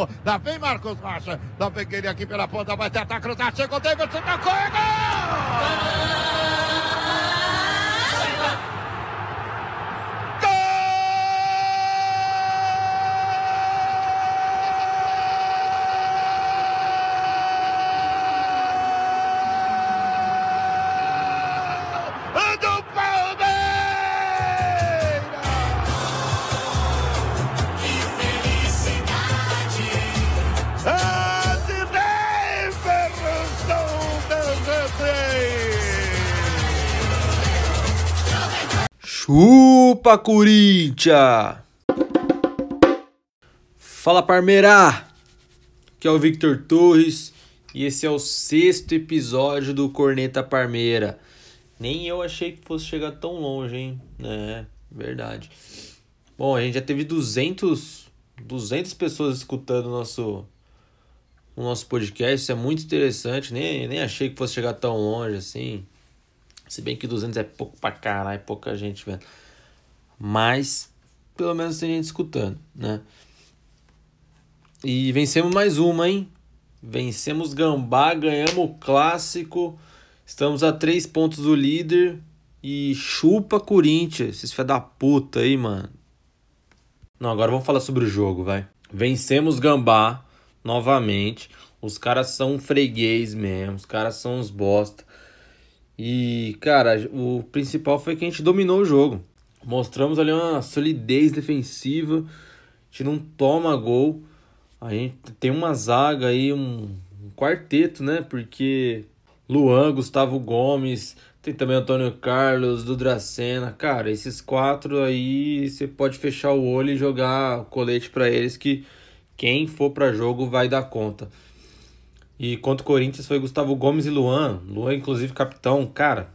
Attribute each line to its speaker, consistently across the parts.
Speaker 1: dominou. Lá vem Marcos Rocha. Vem ele aqui pela ponta. Vai tentar cruzar. Chegou Davidson. Tocou. É gol!
Speaker 2: Chupa, Corinthians! Fala, Parmeira! Aqui é o Victor Torres e esse é o sexto episódio do Corneta Parmeira. Nem eu achei que fosse chegar tão longe, hein? É, verdade. Bom, a gente já teve 200, 200 pessoas escutando o nosso, o nosso podcast. Isso é muito interessante. Nem, nem achei que fosse chegar tão longe assim. Se bem que 200 é pouco pra caralho, é pouca gente vendo. Mas, pelo menos tem gente escutando, né? E vencemos mais uma, hein? Vencemos Gambá, ganhamos o clássico. Estamos a três pontos do líder. E chupa Corinthians, esses fé da puta aí, mano. Não, agora vamos falar sobre o jogo, vai. Vencemos Gambá novamente. Os caras são freguês mesmo, os caras são uns bosta. E, cara, o principal foi que a gente dominou o jogo. Mostramos ali uma solidez defensiva. A gente não toma gol. A gente tem uma zaga aí, um, um quarteto, né? Porque Luan, Gustavo Gomes, tem também Antônio Carlos, Dudracena. Cara, esses quatro aí você pode fechar o olho e jogar o colete para eles que quem for para jogo vai dar conta. E contra o Corinthians foi Gustavo Gomes e Luan. Luan, inclusive, capitão. Cara,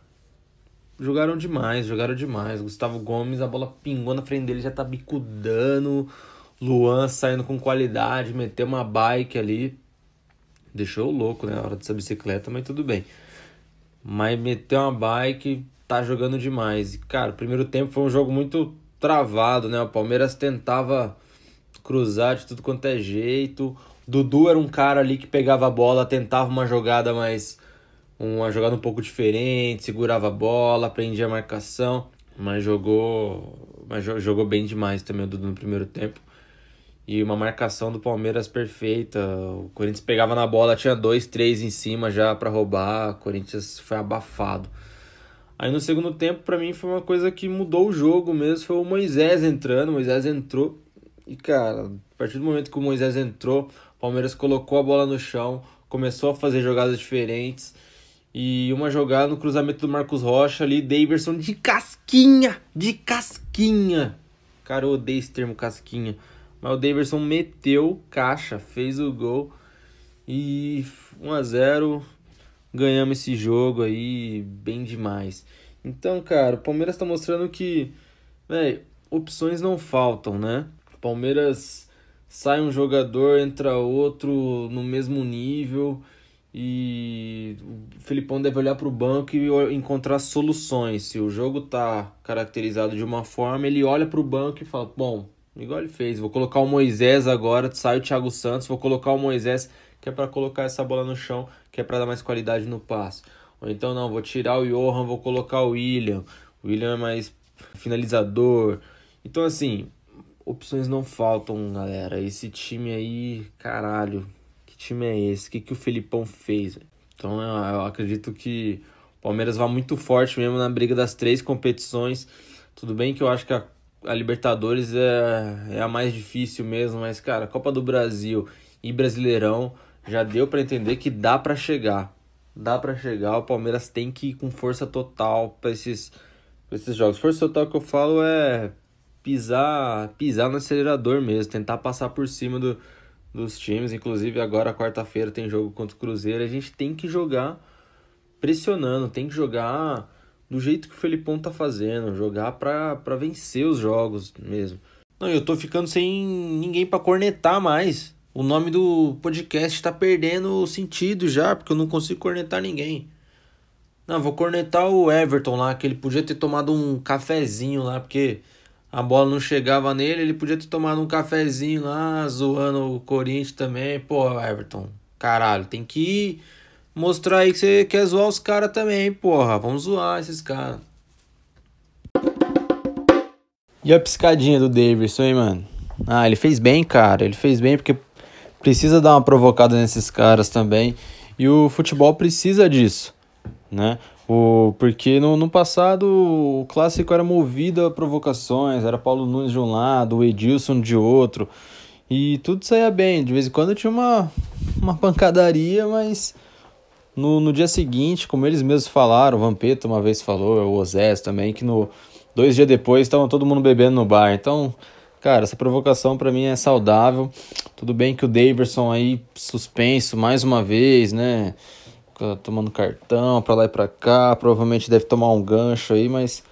Speaker 2: jogaram demais, jogaram demais. Gustavo Gomes, a bola pingou na frente dele, já tá bicudando. Luan saindo com qualidade, meteu uma bike ali. Deixou louco, né? A hora dessa bicicleta, mas tudo bem. Mas meteu uma bike, tá jogando demais. E, cara, o primeiro tempo foi um jogo muito travado, né? O Palmeiras tentava cruzar de tudo quanto é jeito. Dudu era um cara ali que pegava a bola, tentava uma jogada mais. Uma jogada um pouco diferente, segurava a bola, aprendia a marcação, mas jogou. Mas jogou bem demais também o Dudu no primeiro tempo. E uma marcação do Palmeiras perfeita. O Corinthians pegava na bola, tinha dois, três em cima já para roubar. O Corinthians foi abafado. Aí no segundo tempo, para mim, foi uma coisa que mudou o jogo mesmo. Foi o Moisés entrando. O Moisés entrou. E, cara, a partir do momento que o Moisés entrou, Palmeiras colocou a bola no chão, começou a fazer jogadas diferentes. E uma jogada no cruzamento do Marcos Rocha ali, Daverson de casquinha, de casquinha. Cara, eu odeio esse termo casquinha. Mas o Daverson meteu caixa, fez o gol. E 1 a 0 ganhamos esse jogo aí bem demais. Então, cara, o Palmeiras tá mostrando que, véio, opções não faltam, né? Palmeiras sai um jogador, entra outro no mesmo nível e o Felipão deve olhar para o banco e encontrar soluções. Se o jogo tá caracterizado de uma forma, ele olha para o banco e fala: "Bom, igual ele fez, vou colocar o Moisés agora, sai o Thiago Santos, vou colocar o Moisés que é para colocar essa bola no chão, que é para dar mais qualidade no passe. Ou então não, vou tirar o Johan, vou colocar o William. O William é mais finalizador. Então assim, opções não faltam, galera. Esse time aí, caralho, que time é esse? O que, que o Felipão fez? Então eu, eu acredito que o Palmeiras vai muito forte mesmo na briga das três competições. Tudo bem que eu acho que a, a Libertadores é, é a mais difícil mesmo, mas, cara, Copa do Brasil e Brasileirão já deu para entender que dá para chegar. Dá para chegar, o Palmeiras tem que ir com força total para esses, pra esses jogos. Força total que eu falo é pisar, pisar no acelerador mesmo, tentar passar por cima do, dos times. Inclusive, agora, quarta-feira, tem jogo contra o Cruzeiro. A gente tem que jogar pressionando, tem que jogar do jeito que o Felipão tá fazendo, jogar pra vencer os jogos mesmo. Não, eu tô ficando sem ninguém para cornetar mais. O nome do podcast tá perdendo sentido já, porque eu não consigo cornetar ninguém. Não, vou cornetar o Everton lá, que ele podia ter tomado um cafezinho lá, porque a bola não chegava nele, ele podia ter tomado um cafezinho lá, zoando o Corinthians também. Pô, Everton, caralho, tem que mostrar aí que você quer zoar os caras também, porra. Vamos zoar esses caras. E a piscadinha do Davidson, hein, mano? Ah, ele fez bem, cara. Ele fez bem porque precisa dar uma provocada nesses caras também. E o futebol precisa disso, né? O, porque no, no passado o clássico era movido a provocações, era Paulo Nunes de um lado, o Edilson de outro, e tudo saía bem. De vez em quando tinha uma, uma pancadaria, mas no, no dia seguinte, como eles mesmos falaram, o Vampeta uma vez falou, o Osés também, que no dois dias depois estavam todo mundo bebendo no bar. Então, cara, essa provocação para mim é saudável. Tudo bem que o Daverson aí suspenso mais uma vez, né? Tomando cartão pra lá e pra cá, provavelmente deve tomar um gancho aí, mas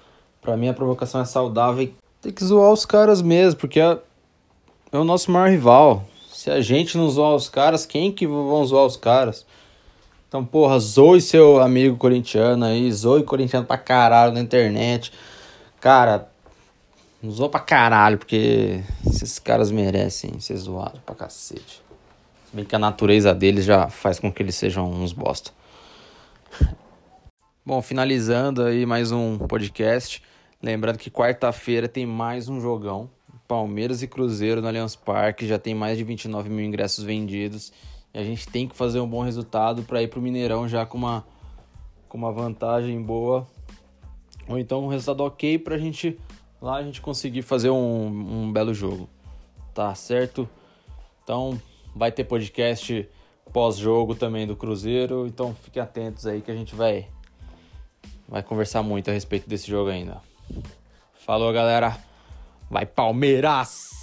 Speaker 2: pra mim a provocação é saudável e tem que zoar os caras mesmo, porque é, é o nosso maior rival. Se a gente não zoar os caras, quem que vão zoar os caras? Então, porra, zoe seu amigo corintiano aí, zoe corintiano pra caralho na internet. Cara, zoa pra caralho, porque esses caras merecem ser zoados pra cacete. Bem que a natureza deles já faz com que eles sejam uns bosta. Bom, finalizando aí mais um podcast. Lembrando que quarta-feira tem mais um jogão. Palmeiras e Cruzeiro no Allianz Parque. Já tem mais de 29 mil ingressos vendidos. E a gente tem que fazer um bom resultado para ir pro Mineirão já com uma, com uma vantagem boa. Ou então um resultado ok pra gente lá a gente conseguir fazer um, um belo jogo. Tá certo? Então, Vai ter podcast pós-jogo também do Cruzeiro, então fiquem atentos aí que a gente vai vai conversar muito a respeito desse jogo ainda. Falou, galera. Vai Palmeiras!